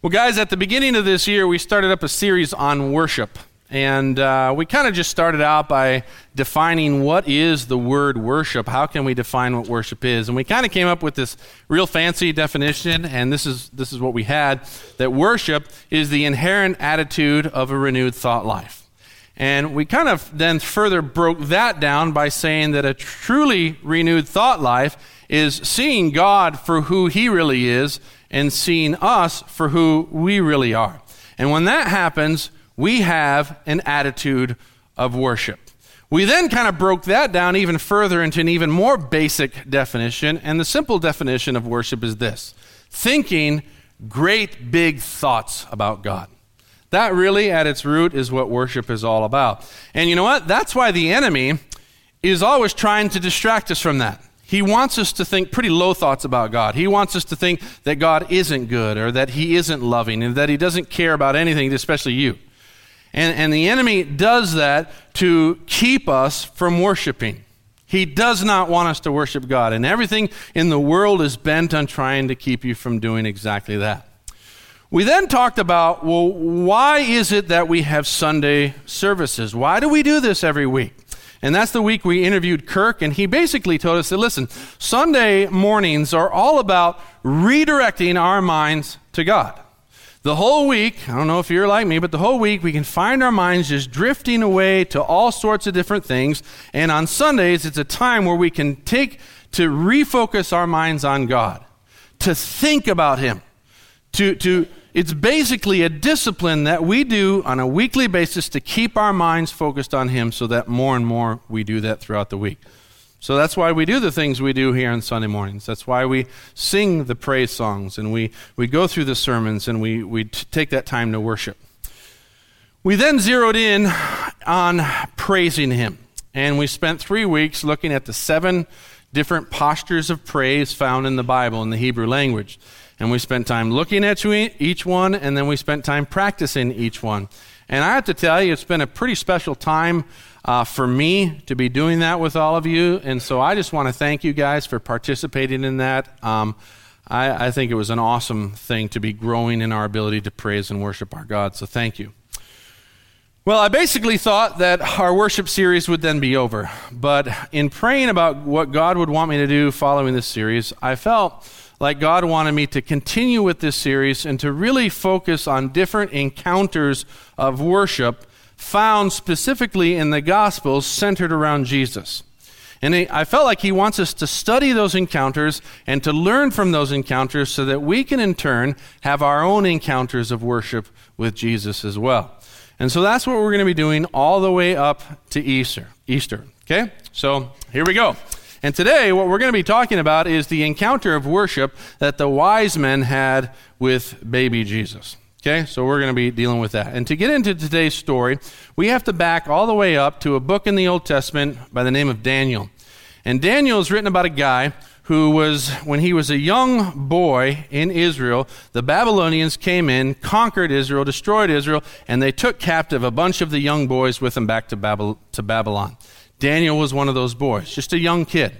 Well, guys, at the beginning of this year, we started up a series on worship. And uh, we kind of just started out by defining what is the word worship. How can we define what worship is? And we kind of came up with this real fancy definition, and this is, this is what we had that worship is the inherent attitude of a renewed thought life. And we kind of then further broke that down by saying that a truly renewed thought life is seeing God for who He really is and seeing us for who we really are. And when that happens, we have an attitude of worship. We then kind of broke that down even further into an even more basic definition, and the simple definition of worship is this thinking great big thoughts about God. That really, at its root, is what worship is all about. And you know what? That's why the enemy is always trying to distract us from that. He wants us to think pretty low thoughts about God. He wants us to think that God isn't good or that He isn't loving and that He doesn't care about anything, especially you. And, and the enemy does that to keep us from worshiping. He does not want us to worship God. And everything in the world is bent on trying to keep you from doing exactly that. We then talked about, well, why is it that we have Sunday services? Why do we do this every week? And that's the week we interviewed Kirk, and he basically told us that listen, Sunday mornings are all about redirecting our minds to God. The whole week, I don't know if you're like me, but the whole week we can find our minds just drifting away to all sorts of different things. And on Sundays, it's a time where we can take to refocus our minds on God, to think about Him, to, to it's basically a discipline that we do on a weekly basis to keep our minds focused on Him so that more and more we do that throughout the week. So that's why we do the things we do here on Sunday mornings. That's why we sing the praise songs and we, we go through the sermons and we, we t- take that time to worship. We then zeroed in on praising Him. And we spent three weeks looking at the seven different postures of praise found in the Bible in the Hebrew language. And we spent time looking at each one, and then we spent time practicing each one. And I have to tell you, it's been a pretty special time uh, for me to be doing that with all of you. And so I just want to thank you guys for participating in that. Um, I, I think it was an awesome thing to be growing in our ability to praise and worship our God. So thank you. Well, I basically thought that our worship series would then be over. But in praying about what God would want me to do following this series, I felt like God wanted me to continue with this series and to really focus on different encounters of worship found specifically in the Gospels centered around Jesus. And I felt like he wants us to study those encounters and to learn from those encounters so that we can in turn have our own encounters of worship with Jesus as well. And so that's what we're going to be doing all the way up to Easter. Easter. Okay? So here we go. And today, what we're going to be talking about is the encounter of worship that the wise men had with baby Jesus. Okay, so we're going to be dealing with that. And to get into today's story, we have to back all the way up to a book in the Old Testament by the name of Daniel. And Daniel is written about a guy who was, when he was a young boy in Israel, the Babylonians came in, conquered Israel, destroyed Israel, and they took captive a bunch of the young boys with them back to, Babylon. Daniel was one of those boys, just a young kid.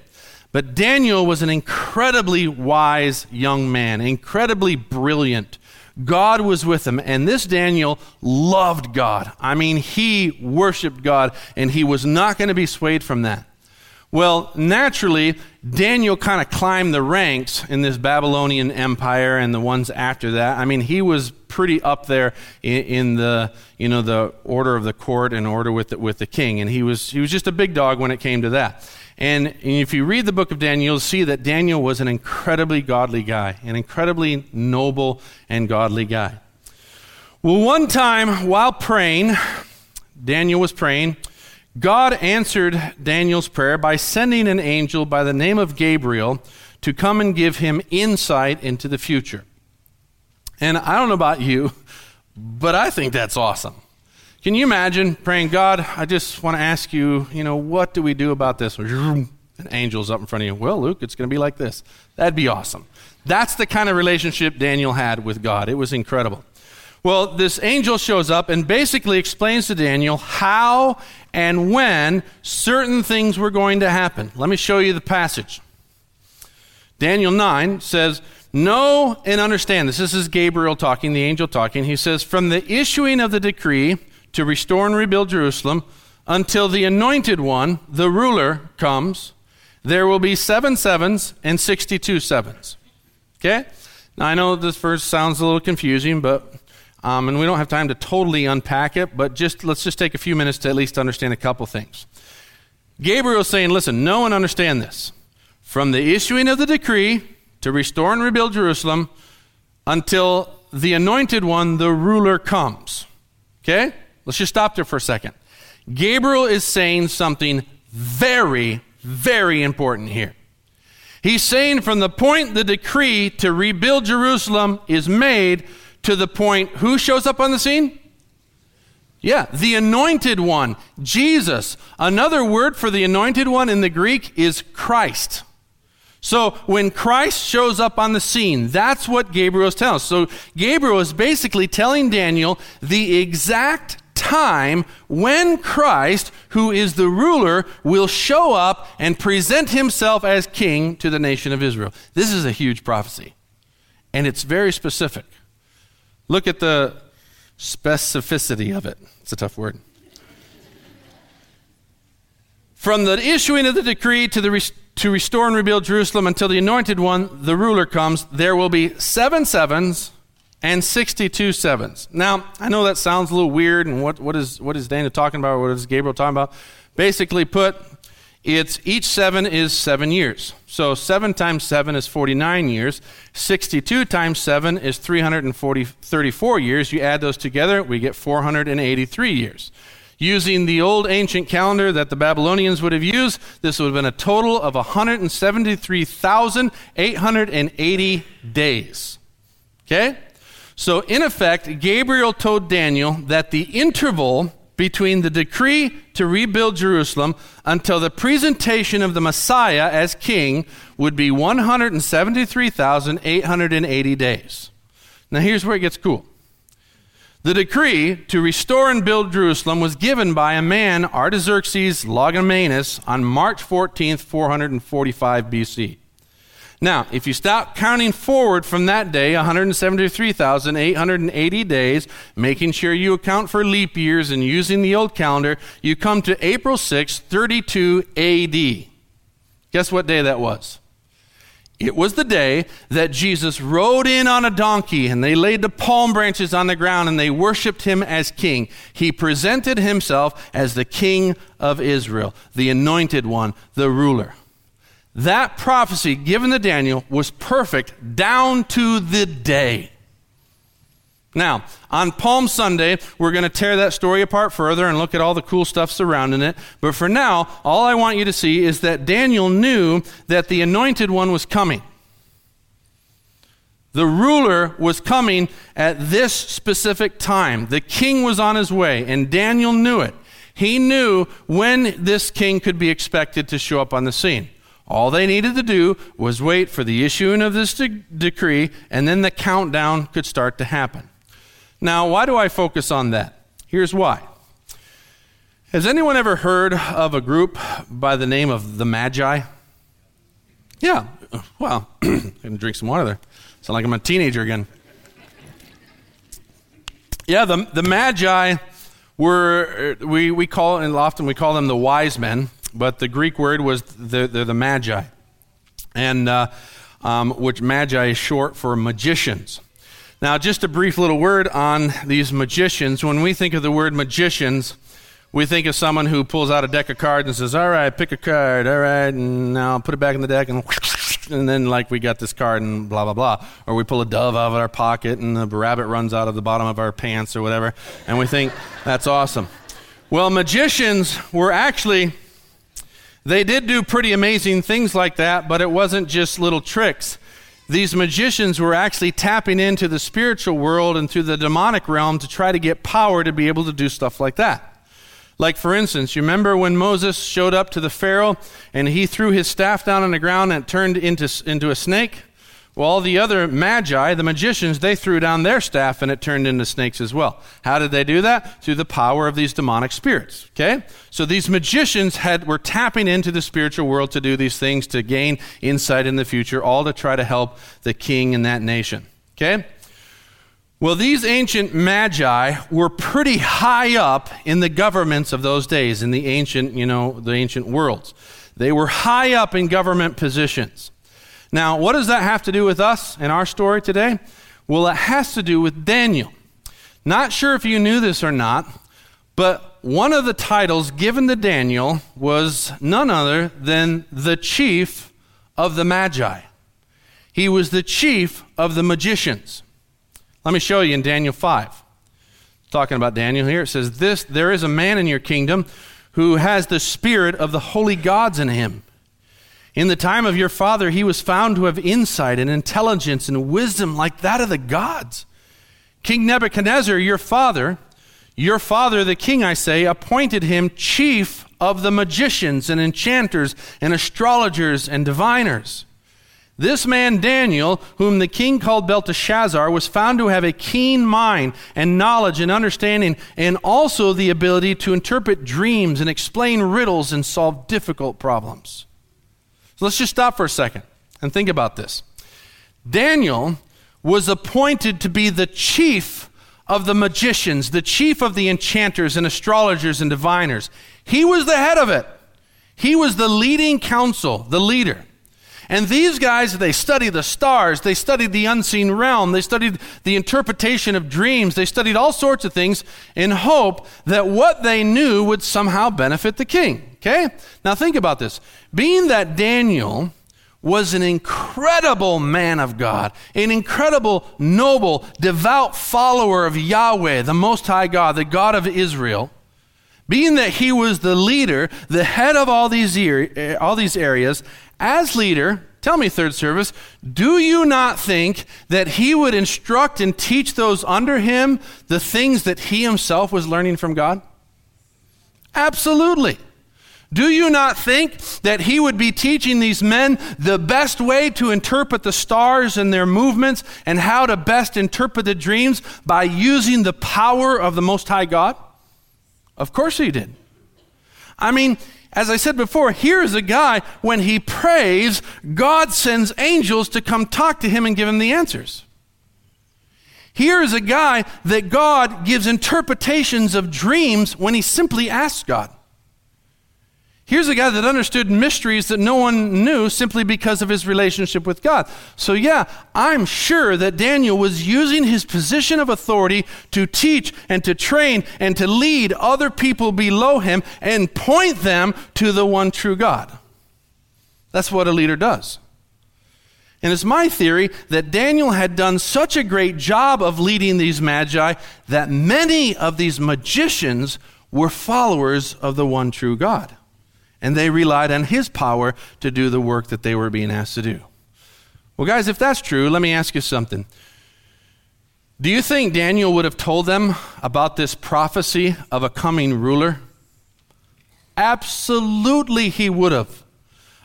But Daniel was an incredibly wise young man, incredibly brilliant. God was with him, and this Daniel loved God. I mean, he worshiped God, and he was not going to be swayed from that. Well, naturally, Daniel kind of climbed the ranks in this Babylonian empire and the ones after that. I mean, he was pretty up there in, in, the you know the order of the court and order with the, with the king, and he was he was just a big dog when it came to that. And, and if you read the book of Daniel, you'll see that Daniel was an incredibly godly guy, an incredibly noble and godly guy. Well, one time while praying, Daniel was praying God answered Daniel's prayer by sending an angel by the name of Gabriel to come and give him insight into the future. And I don't know about you, but I think that's awesome. Can you imagine praying, God, I just want to ask you, you know, what do we do about this? An angel's up in front of you. Well, Luke, it's going to be like this. That'd be awesome. That's the kind of relationship Daniel had with God. It was incredible. Well, this angel shows up and basically explains to Daniel how and when certain things were going to happen. Let me show you the passage. Daniel 9 says, Know and understand this. This is Gabriel talking, the angel talking. He says, From the issuing of the decree to restore and rebuild Jerusalem until the anointed one, the ruler, comes, there will be seven sevens and 62 sevens. Okay? Now, I know this verse sounds a little confusing, but, um, and we don't have time to totally unpack it, but just let's just take a few minutes to at least understand a couple things. Gabriel is saying, listen, no one understand this. From the issuing of the decree to restore and rebuild Jerusalem until the anointed one, the ruler, comes. Okay? Let's just stop there for a second. Gabriel is saying something very, very important here. He's saying from the point the decree to rebuild Jerusalem is made to the point who shows up on the scene? Yeah, the anointed one, Jesus. Another word for the anointed one in the Greek is Christ. So when Christ shows up on the scene, that's what Gabriel is telling us. So Gabriel is basically telling Daniel the exact time when Christ, who is the ruler, will show up and present himself as king to the nation of Israel. This is a huge prophecy, and it's very specific. Look at the specificity of it. It's a tough word. From the issuing of the decree to, the, to restore and rebuild Jerusalem until the anointed one, the ruler, comes, there will be seven sevens and 62 sevens. Now, I know that sounds a little weird, and what, what, is, what is Daniel talking about, what is Gabriel talking about? Basically put, it's each seven is seven years. So 7 times 7 is 49 years. 62 times 7 is 334 years. You add those together, we get 483 years. Using the old ancient calendar that the Babylonians would have used, this would have been a total of 173,880 days. Okay? So, in effect, Gabriel told Daniel that the interval between the decree to rebuild Jerusalem until the presentation of the Messiah as king would be 173,880 days. Now, here's where it gets cool. The decree to restore and build Jerusalem was given by a man, Artaxerxes Longimanus, on March 14, 445 BC. Now, if you stop counting forward from that day, 173,880 days, making sure you account for leap years and using the old calendar, you come to April 6, 32 AD. Guess what day that was? It was the day that Jesus rode in on a donkey and they laid the palm branches on the ground and they worshiped him as king. He presented himself as the king of Israel, the anointed one, the ruler. That prophecy given to Daniel was perfect down to the day. Now, on Palm Sunday, we're going to tear that story apart further and look at all the cool stuff surrounding it. But for now, all I want you to see is that Daniel knew that the anointed one was coming. The ruler was coming at this specific time. The king was on his way, and Daniel knew it. He knew when this king could be expected to show up on the scene. All they needed to do was wait for the issuing of this de- decree, and then the countdown could start to happen. Now, why do I focus on that? Here's why. Has anyone ever heard of a group by the name of the Magi? Yeah. Well, going to drink some water there. Sound like I'm a teenager again. Yeah, the, the Magi were, we, we call, and often we call them the wise men but the Greek word was the, the, the magi, and uh, um, which magi is short for magicians. Now, just a brief little word on these magicians. When we think of the word magicians, we think of someone who pulls out a deck of cards and says, All right, pick a card. All right, and now put it back in the deck. And, and then, like, we got this card and blah, blah, blah. Or we pull a dove out of our pocket and the rabbit runs out of the bottom of our pants or whatever. And we think, That's awesome. Well, magicians were actually they did do pretty amazing things like that, but it wasn't just little tricks. These magicians were actually tapping into the spiritual world and through the demonic realm to try to get power to be able to do stuff like that. Like, for instance, you remember when Moses showed up to the Pharaoh and he threw his staff down on the ground and it turned into, into a snake? Well, the other magi, the magicians, they threw down their staff and it turned into snakes as well. How did they do that? Through the power of these demonic spirits. Okay? So these magicians had were tapping into the spiritual world to do these things to gain insight in the future, all to try to help the king in that nation. Okay? Well, these ancient magi were pretty high up in the governments of those days, in the ancient, you know, the ancient worlds. They were high up in government positions. Now, what does that have to do with us and our story today? Well, it has to do with Daniel. Not sure if you knew this or not, but one of the titles given to Daniel was none other than the chief of the Magi. He was the chief of the magicians. Let me show you in Daniel 5. Talking about Daniel here, it says, This there is a man in your kingdom who has the spirit of the holy gods in him. In the time of your father, he was found to have insight and intelligence and wisdom like that of the gods. King Nebuchadnezzar, your father, your father, the king, I say, appointed him chief of the magicians and enchanters and astrologers and diviners. This man Daniel, whom the king called Belteshazzar, was found to have a keen mind and knowledge and understanding, and also the ability to interpret dreams and explain riddles and solve difficult problems. So let's just stop for a second and think about this. Daniel was appointed to be the chief of the magicians, the chief of the enchanters and astrologers and diviners. He was the head of it. He was the leading council, the leader. And these guys, they studied the stars, they studied the unseen realm, they studied the interpretation of dreams, they studied all sorts of things in hope that what they knew would somehow benefit the king. Okay? Now think about this. Being that Daniel was an incredible man of God, an incredible, noble, devout follower of Yahweh, the Most High God, the God of Israel, being that he was the leader, the head of all these, er- all these areas, as leader, tell me, third service, do you not think that he would instruct and teach those under him the things that he himself was learning from God? Absolutely. Do you not think that he would be teaching these men the best way to interpret the stars and their movements and how to best interpret the dreams by using the power of the Most High God? Of course he did. I mean, as I said before, here's a guy, when he prays, God sends angels to come talk to him and give him the answers. Here is a guy that God gives interpretations of dreams when he simply asks God. Here's a guy that understood mysteries that no one knew simply because of his relationship with God. So, yeah, I'm sure that Daniel was using his position of authority to teach and to train and to lead other people below him and point them to the one true God. That's what a leader does. And it's my theory that Daniel had done such a great job of leading these magi that many of these magicians were followers of the one true God and they relied on his power to do the work that they were being asked to do. Well, guys, if that's true, let me ask you something. Do you think Daniel would have told them about this prophecy of a coming ruler? Absolutely, he would have.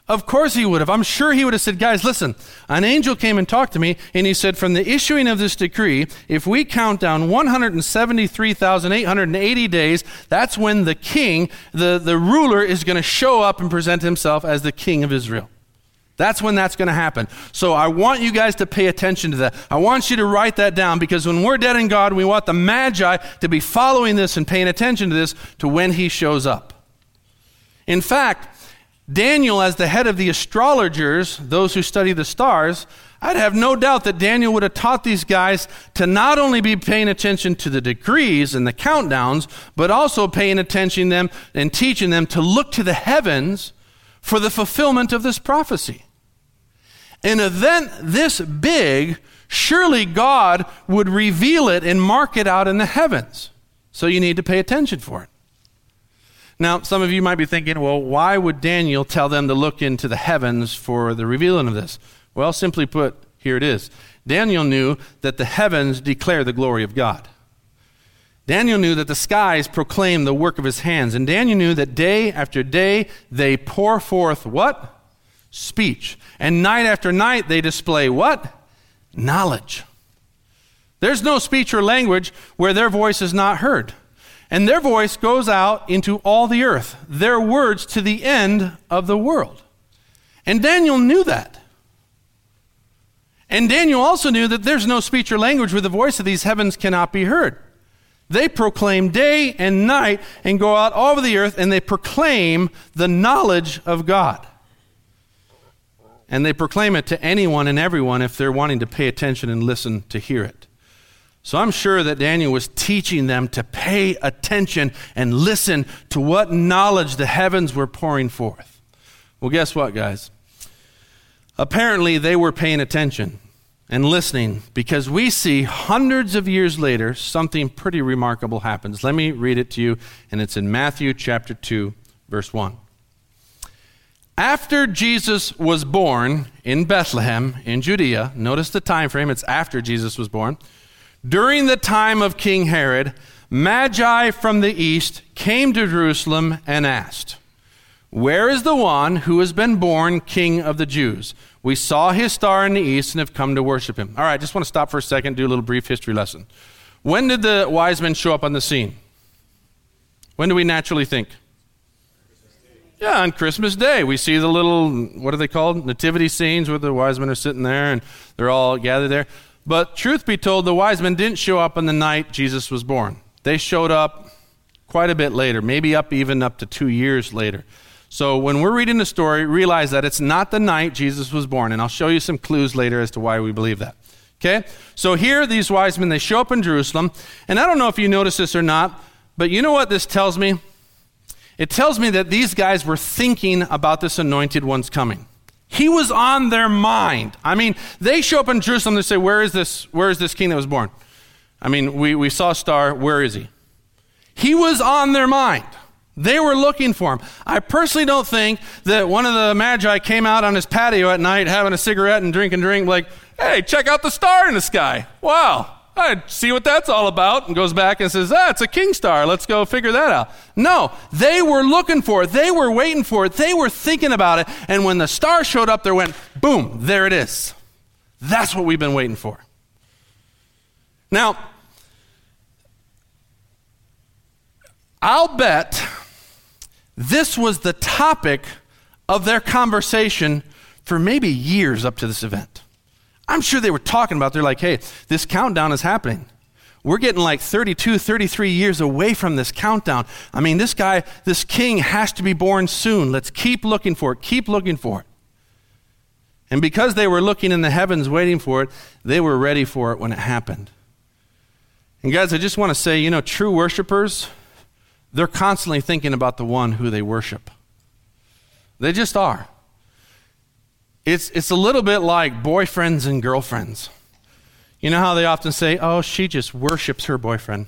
Of course he would have. I'm sure he would have said, Guys, listen, an angel came and talked to me, and he said, From the issuing of this decree, if we count down 173,880 days, that's when the king, the, the ruler, is going to show up and present himself as the king of Israel. That's when that's going to happen. So I want you guys to pay attention to that. I want you to write that down because when we're dead in God, we want the Magi to be following this and paying attention to this to when he shows up. In fact, Daniel, as the head of the astrologers, those who study the stars, I'd have no doubt that Daniel would have taught these guys to not only be paying attention to the degrees and the countdowns, but also paying attention to them and teaching them to look to the heavens for the fulfillment of this prophecy. An event this big, surely God would reveal it and mark it out in the heavens. So you need to pay attention for it. Now, some of you might be thinking, well, why would Daniel tell them to look into the heavens for the revealing of this? Well, simply put, here it is. Daniel knew that the heavens declare the glory of God. Daniel knew that the skies proclaim the work of his hands. And Daniel knew that day after day they pour forth what? Speech. And night after night they display what? knowledge. There's no speech or language where their voice is not heard. And their voice goes out into all the earth, their words to the end of the world. And Daniel knew that. And Daniel also knew that there's no speech or language where the voice of these heavens cannot be heard. They proclaim day and night and go out all over the earth and they proclaim the knowledge of God. And they proclaim it to anyone and everyone if they're wanting to pay attention and listen to hear it. So I'm sure that Daniel was teaching them to pay attention and listen to what knowledge the heavens were pouring forth. Well, guess what, guys? Apparently, they were paying attention and listening because we see hundreds of years later something pretty remarkable happens. Let me read it to you, and it's in Matthew chapter 2, verse 1. After Jesus was born in Bethlehem in Judea, notice the time frame, it's after Jesus was born. During the time of King Herod, Magi from the east came to Jerusalem and asked, Where is the one who has been born king of the Jews? We saw his star in the east and have come to worship him. All right, I just want to stop for a second, do a little brief history lesson. When did the wise men show up on the scene? When do we naturally think? Yeah, on Christmas Day. We see the little, what are they called? Nativity scenes where the wise men are sitting there and they're all gathered there. But truth be told, the wise men didn't show up on the night Jesus was born. They showed up quite a bit later, maybe up even up to two years later. So when we're reading the story, realize that it's not the night Jesus was born. And I'll show you some clues later as to why we believe that. Okay? So here, these wise men, they show up in Jerusalem. And I don't know if you notice this or not, but you know what this tells me? It tells me that these guys were thinking about this anointed one's coming. He was on their mind. I mean, they show up in Jerusalem and say, Where is this, where is this king that was born? I mean, we, we saw a star. Where is he? He was on their mind. They were looking for him. I personally don't think that one of the magi came out on his patio at night having a cigarette and drinking drink, like, hey, check out the star in the sky. Wow, I see what that's all about, and goes back and says, ah, it's a king star. Let's go figure that out. No, they were looking for it. They were waiting for it. They were thinking about it. And when the star showed up, there went, boom, there it is. That's what we've been waiting for. Now, I'll bet this was the topic of their conversation for maybe years up to this event. I'm sure they were talking about, they're like, hey, this countdown is happening. We're getting like 32, 33 years away from this countdown. I mean, this guy, this king has to be born soon. Let's keep looking for it. Keep looking for it. And because they were looking in the heavens waiting for it, they were ready for it when it happened. And guys, I just want to say, you know, true worshipers, they're constantly thinking about the one who they worship. They just are. It's, it's a little bit like boyfriends and girlfriends. You know how they often say, oh, she just worships her boyfriend.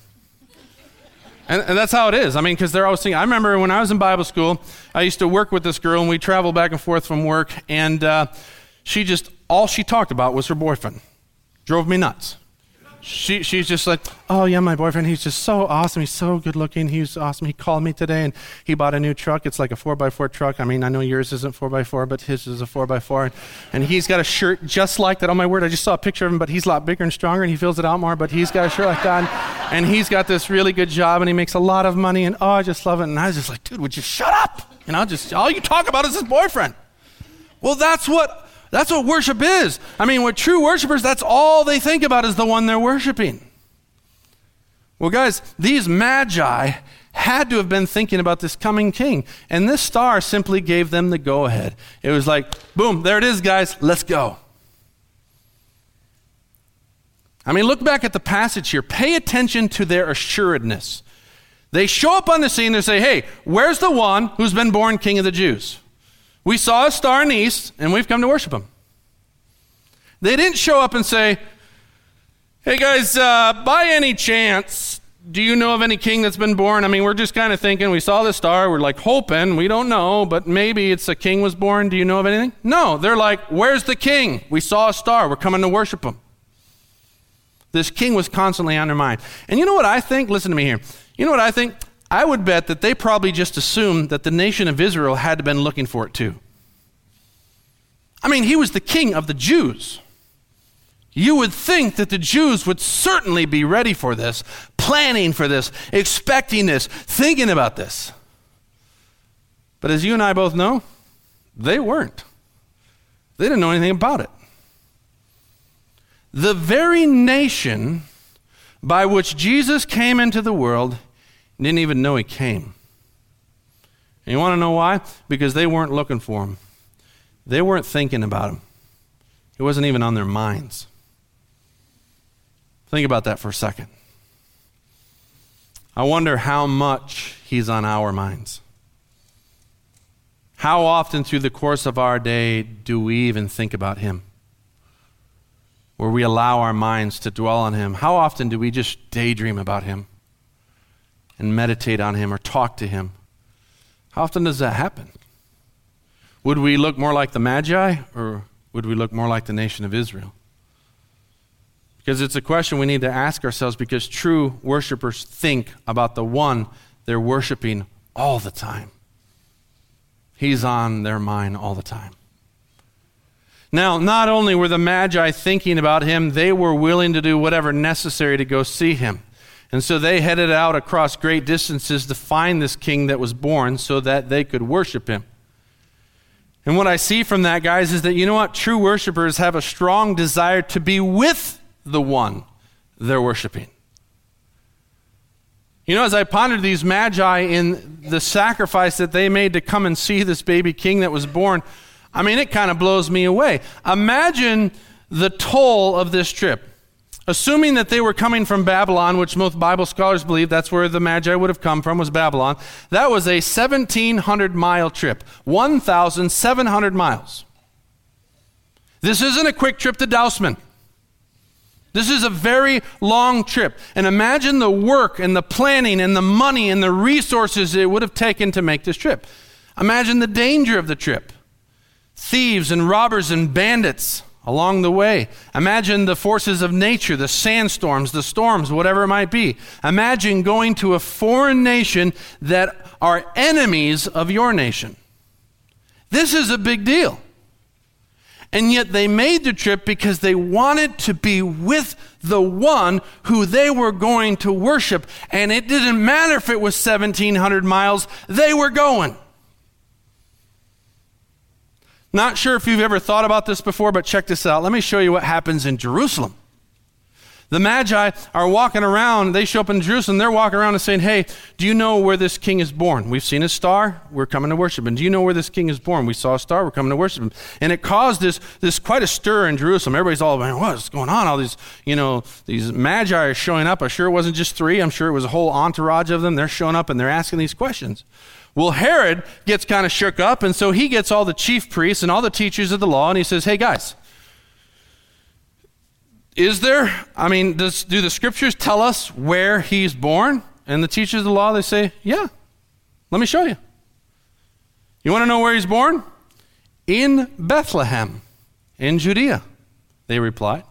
And, and that's how it is. I mean, because they're always thinking. I remember when I was in Bible school, I used to work with this girl, and we traveled back and forth from work, and uh, she just, all she talked about was her boyfriend. Drove me nuts she, she's just like, oh, yeah, my boyfriend, he's just so awesome. He's so good looking. He's awesome. He called me today and he bought a new truck. It's like a 4x4 truck. I mean, I know yours isn't 4x4, but his is a 4x4. And, and he's got a shirt just like that. Oh, my word, I just saw a picture of him, but he's a lot bigger and stronger and he fills it out more, but he's got a shirt like that. And, and he's got this really good job and he makes a lot of money. And oh, I just love it. And I was just like, dude, would you shut up? And I'll just, all you talk about is his boyfriend. Well, that's what that's what worship is. I mean, with true worshipers, that's all they think about is the one they're worshiping. Well, guys, these magi had to have been thinking about this coming king. And this star simply gave them the go ahead. It was like, boom, there it is, guys, let's go. I mean, look back at the passage here. Pay attention to their assuredness. They show up on the scene and say, hey, where's the one who's been born king of the Jews? We saw a star in the east, and we've come to worship him. They didn't show up and say, Hey guys, uh, by any chance, do you know of any king that's been born? I mean, we're just kind of thinking, we saw the star, we're like hoping, we don't know, but maybe it's a king was born. Do you know of anything? No, they're like, where's the king? We saw a star, we're coming to worship him. This king was constantly on their mind. And you know what I think? Listen to me here. You know what I think? I would bet that they probably just assumed that the nation of Israel had been looking for it too. I mean, he was the king of the Jews. You would think that the Jews would certainly be ready for this, planning for this, expecting this, thinking about this. But as you and I both know, they weren't. They didn't know anything about it. The very nation by which Jesus came into the world didn't even know he came. And you want to know why? Because they weren't looking for him, they weren't thinking about him, it wasn't even on their minds. Think about that for a second. I wonder how much he's on our minds. How often through the course of our day do we even think about him? Where we allow our minds to dwell on him? How often do we just daydream about him and meditate on him or talk to him? How often does that happen? Would we look more like the Magi or would we look more like the nation of Israel? Because it's a question we need to ask ourselves because true worshipers think about the one they're worshiping all the time. He's on their mind all the time. Now, not only were the Magi thinking about him, they were willing to do whatever necessary to go see him. And so they headed out across great distances to find this king that was born so that they could worship him. And what I see from that, guys, is that you know what? True worshipers have a strong desire to be with the one they're worshiping. You know, as I pondered these magi in the sacrifice that they made to come and see this baby king that was born, I mean, it kind of blows me away. Imagine the toll of this trip. Assuming that they were coming from Babylon, which most Bible scholars believe that's where the Magi would have come from, was Babylon, that was a 1,700 mile trip. 1,700 miles. This isn't a quick trip to Dousman. This is a very long trip. And imagine the work and the planning and the money and the resources it would have taken to make this trip. Imagine the danger of the trip thieves and robbers and bandits along the way. Imagine the forces of nature, the sandstorms, the storms, whatever it might be. Imagine going to a foreign nation that are enemies of your nation. This is a big deal. And yet they made the trip because they wanted to be with the one who they were going to worship. And it didn't matter if it was 1,700 miles, they were going. Not sure if you've ever thought about this before, but check this out. Let me show you what happens in Jerusalem. The Magi are walking around. They show up in Jerusalem. They're walking around and saying, Hey, do you know where this king is born? We've seen a star. We're coming to worship him. Do you know where this king is born? We saw a star. We're coming to worship him. And it caused this, this quite a stir in Jerusalem. Everybody's all, Man, what's going on? All these, you know, these Magi are showing up. I'm sure it wasn't just three. I'm sure it was a whole entourage of them. They're showing up and they're asking these questions. Well, Herod gets kind of shook up, and so he gets all the chief priests and all the teachers of the law, and he says, Hey, guys, is there, I mean, does, do the scriptures tell us where he's born? And the teachers of the law, they say, yeah, let me show you. You want to know where he's born? In Bethlehem, in Judea, they replied.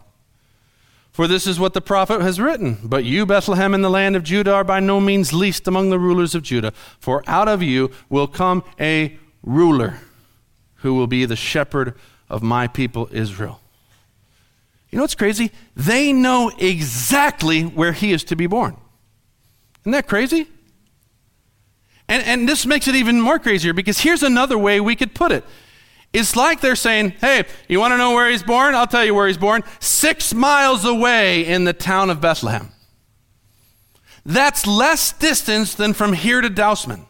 For this is what the prophet has written. But you, Bethlehem, in the land of Judah, are by no means least among the rulers of Judah. For out of you will come a ruler who will be the shepherd of my people Israel. You know what's crazy? They know exactly where he is to be born. Isn't that crazy? And, and this makes it even more crazier because here's another way we could put it. It's like they're saying, hey, you want to know where he's born? I'll tell you where he's born. Six miles away in the town of Bethlehem. That's less distance than from here to Dousman.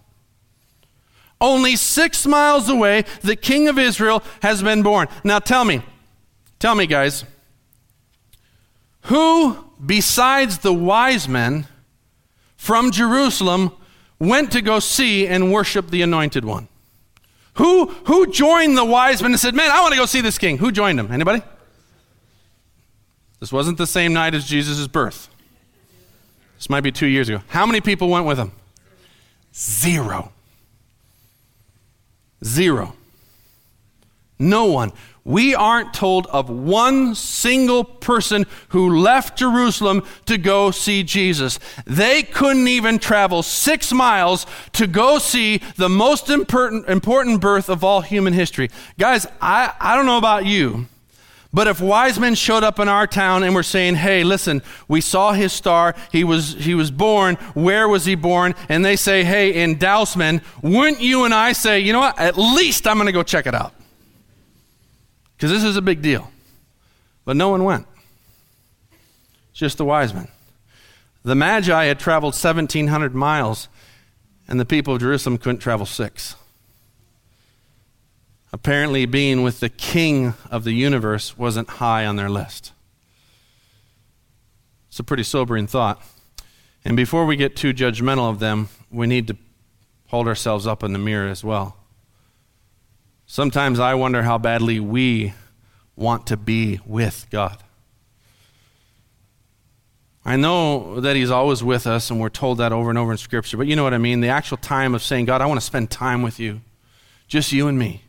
Only six miles away, the king of Israel has been born. Now tell me, tell me, guys, who, besides the wise men from Jerusalem, went to go see and worship the anointed one? Who, who joined the wise men and said, Man, I want to go see this king? Who joined them? Anybody? This wasn't the same night as Jesus' birth. This might be two years ago. How many people went with him? Zero. Zero. No one. We aren't told of one single person who left Jerusalem to go see Jesus. They couldn't even travel six miles to go see the most important, important birth of all human history. Guys, I, I don't know about you, But if wise men showed up in our town and were saying, "Hey, listen, we saw his star. He was he was born. Where was he born?" and they say, "Hey, in Dousman," wouldn't you and I say, "You know what? At least I'm going to go check it out." Cuz this is a big deal. But no one went. Just the wise men. The Magi had traveled 1700 miles and the people of Jerusalem couldn't travel 6 apparently being with the king of the universe wasn't high on their list. It's a pretty sobering thought. And before we get too judgmental of them, we need to hold ourselves up in the mirror as well. Sometimes I wonder how badly we want to be with God. I know that He's always with us, and we're told that over and over in Scripture, but you know what I mean? The actual time of saying, God, I want to spend time with you, just you and me.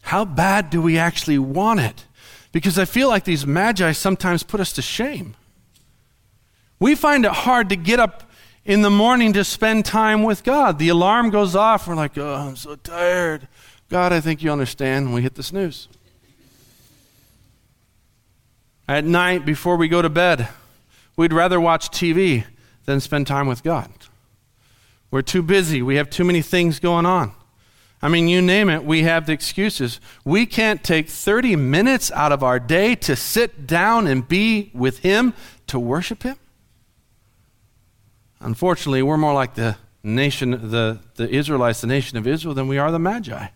How bad do we actually want it? Because I feel like these magi sometimes put us to shame. We find it hard to get up in the morning to spend time with God. The alarm goes off. We're like, oh, I'm so tired. God, I think you understand. And we hit the snooze. At night, before we go to bed, we'd rather watch TV than spend time with God. We're too busy. We have too many things going on. I mean, you name it, we have the excuses. We can't take 30 minutes out of our day to sit down and be with Him, to worship Him. Unfortunately, we're more like the nation, the, the Israelites, the nation of Israel, than we are the Magi.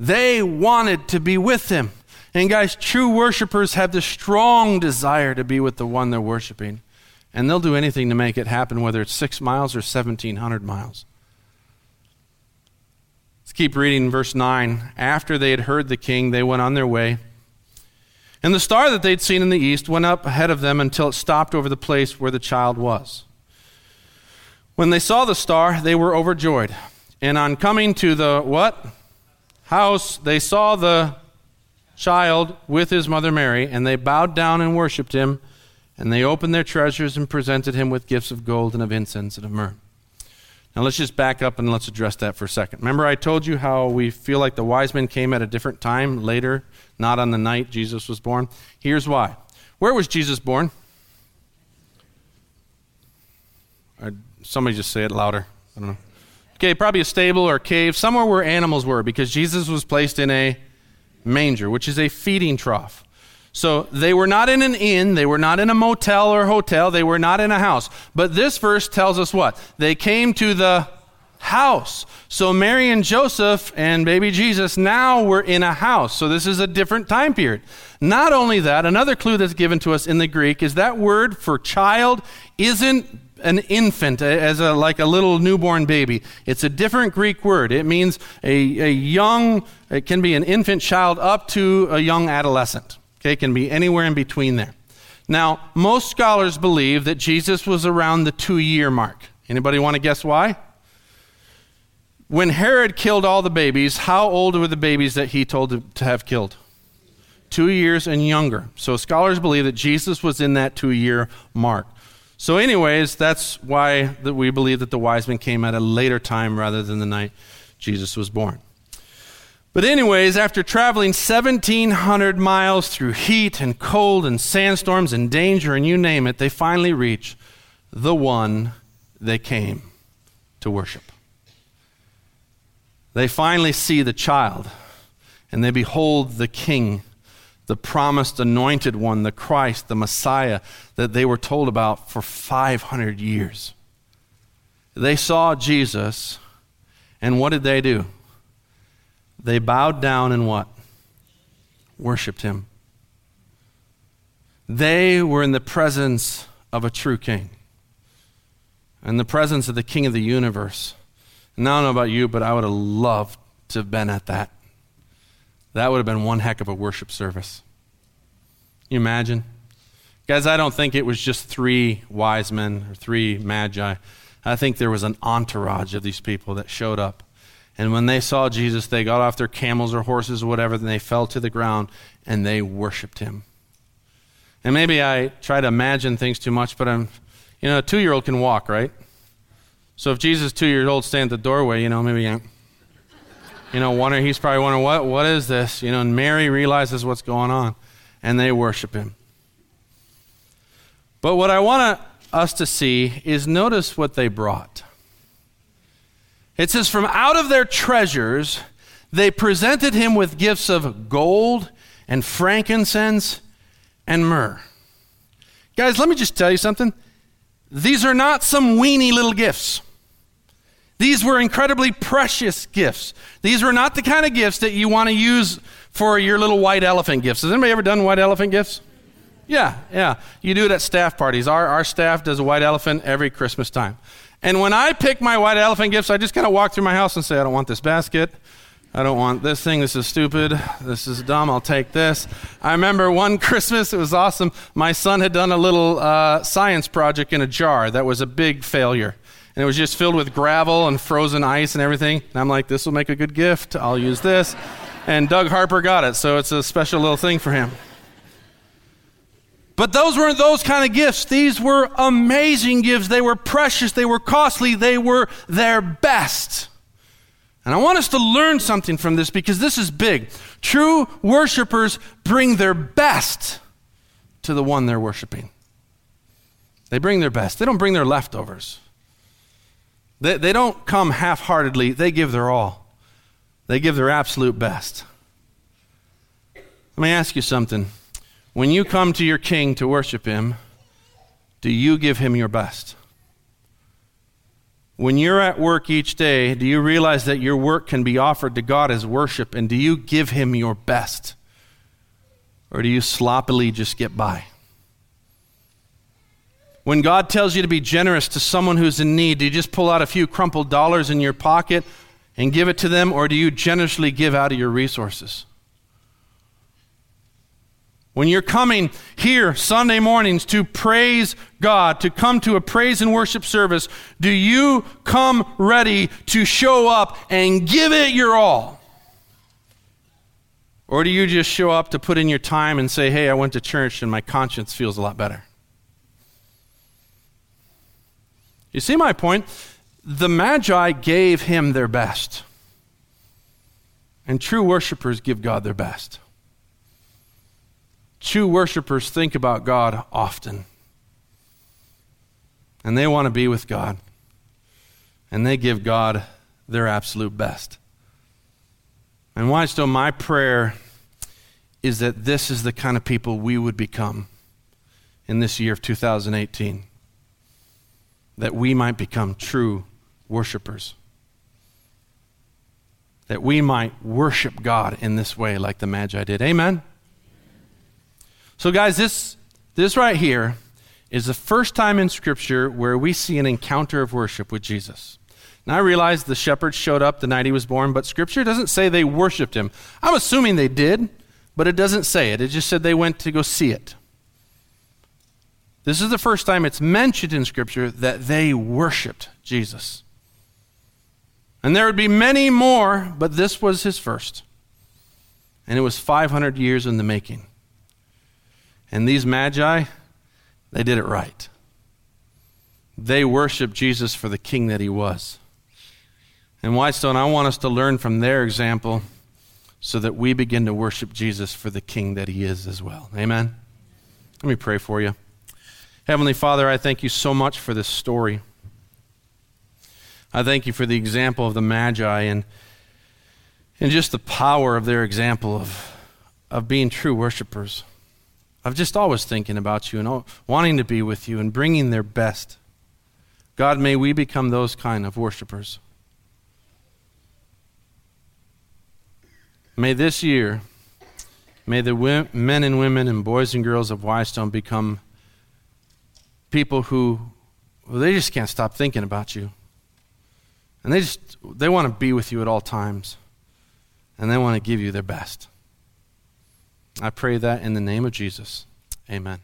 They wanted to be with Him. And guys, true worshipers have the strong desire to be with the one they're worshiping. And they'll do anything to make it happen, whether it's six miles or 1,700 miles. Let's keep reading verse 9. After they had heard the king, they went on their way. And the star that they'd seen in the east went up ahead of them until it stopped over the place where the child was. When they saw the star, they were overjoyed. And on coming to the what? House, they saw the child with his mother Mary, and they bowed down and worshipped him. And they opened their treasures and presented him with gifts of gold and of incense and of myrrh. Now let's just back up and let's address that for a second. Remember, I told you how we feel like the wise men came at a different time later, not on the night Jesus was born? Here's why. Where was Jesus born? Or somebody just say it louder. I don't know. Okay, probably a stable or a cave, somewhere where animals were, because Jesus was placed in a manger, which is a feeding trough. So they were not in an inn, they were not in a motel or hotel, they were not in a house. But this verse tells us what? They came to the house. So Mary and Joseph and baby Jesus now were in a house. So this is a different time period. Not only that, another clue that's given to us in the Greek is that word for child isn't an infant as a like a little newborn baby. It's a different Greek word. It means a, a young, it can be an infant child up to a young adolescent. Okay, it can be anywhere in between there. Now, most scholars believe that Jesus was around the two year mark. Anybody want to guess why? When Herod killed all the babies, how old were the babies that he told to have killed? Two years and younger. So scholars believe that Jesus was in that two year mark. So, anyways, that's why that we believe that the wise men came at a later time rather than the night Jesus was born. But, anyways, after traveling 1,700 miles through heat and cold and sandstorms and danger and you name it, they finally reach the one they came to worship. They finally see the child and they behold the king, the promised anointed one, the Christ, the Messiah that they were told about for 500 years. They saw Jesus, and what did they do? They bowed down and what? Worshipped him. They were in the presence of a true king, in the presence of the king of the universe. And I don't know about you, but I would have loved to have been at that. That would have been one heck of a worship service. Can you imagine? Guys, I don't think it was just three wise men or three magi. I think there was an entourage of these people that showed up. And when they saw Jesus, they got off their camels or horses or whatever, and they fell to the ground and they worshiped him. And maybe I try to imagine things too much, but I'm, you know, a two year old can walk, right? So if Jesus, two years old, stand at the doorway, you know, maybe, You know, wondering, he's probably wondering, what, what is this? You know, and Mary realizes what's going on, and they worship him. But what I want us to see is notice what they brought. It says, From out of their treasures, they presented him with gifts of gold and frankincense and myrrh. Guys, let me just tell you something. These are not some weeny little gifts. These were incredibly precious gifts. These were not the kind of gifts that you want to use for your little white elephant gifts. Has anybody ever done white elephant gifts? Yeah, yeah. You do it at staff parties. Our, our staff does a white elephant every Christmas time. And when I pick my white elephant gifts, I just kind of walk through my house and say, I don't want this basket. I don't want this thing. This is stupid. This is dumb. I'll take this. I remember one Christmas, it was awesome. My son had done a little uh, science project in a jar that was a big failure and it was just filled with gravel and frozen ice and everything. And I'm like, this will make a good gift. I'll use this. And Doug Harper got it, so it's a special little thing for him. But those weren't those kind of gifts. These were amazing gifts. They were precious, they were costly, they were their best. And I want us to learn something from this because this is big. True worshipers bring their best to the one they're worshiping. They bring their best, they don't bring their leftovers. They, they don't come half heartedly, they give their all. They give their absolute best. Let me ask you something. When you come to your king to worship him, do you give him your best? When you're at work each day, do you realize that your work can be offered to God as worship, and do you give him your best? Or do you sloppily just get by? When God tells you to be generous to someone who's in need, do you just pull out a few crumpled dollars in your pocket and give it to them, or do you generously give out of your resources? When you're coming here Sunday mornings to praise God, to come to a praise and worship service, do you come ready to show up and give it your all? Or do you just show up to put in your time and say, hey, I went to church and my conscience feels a lot better? You see my point? The Magi gave him their best. And true worshipers give God their best. True worshipers think about God often. And they want to be with God. And they give God their absolute best. And Whitestone, my prayer is that this is the kind of people we would become in this year of 2018 that we might become true worshipers. That we might worship God in this way, like the Magi did. Amen? So, guys, this, this right here is the first time in Scripture where we see an encounter of worship with Jesus. Now, I realize the shepherds showed up the night he was born, but Scripture doesn't say they worshiped him. I'm assuming they did, but it doesn't say it. It just said they went to go see it. This is the first time it's mentioned in Scripture that they worshiped Jesus. And there would be many more, but this was his first. And it was 500 years in the making. And these magi, they did it right. They worshiped Jesus for the king that he was. And Whitestone, I want us to learn from their example so that we begin to worship Jesus for the king that he is as well. Amen? Let me pray for you. Heavenly Father, I thank you so much for this story. I thank you for the example of the Magi and, and just the power of their example of, of being true worshipers, of just always thinking about you and wanting to be with you and bringing their best. God, may we become those kind of worshipers. May this year, may the men and women and boys and girls of Whitestone become people who well, they just can't stop thinking about you. And they just they want to be with you at all times. And they want to give you their best. I pray that in the name of Jesus. Amen.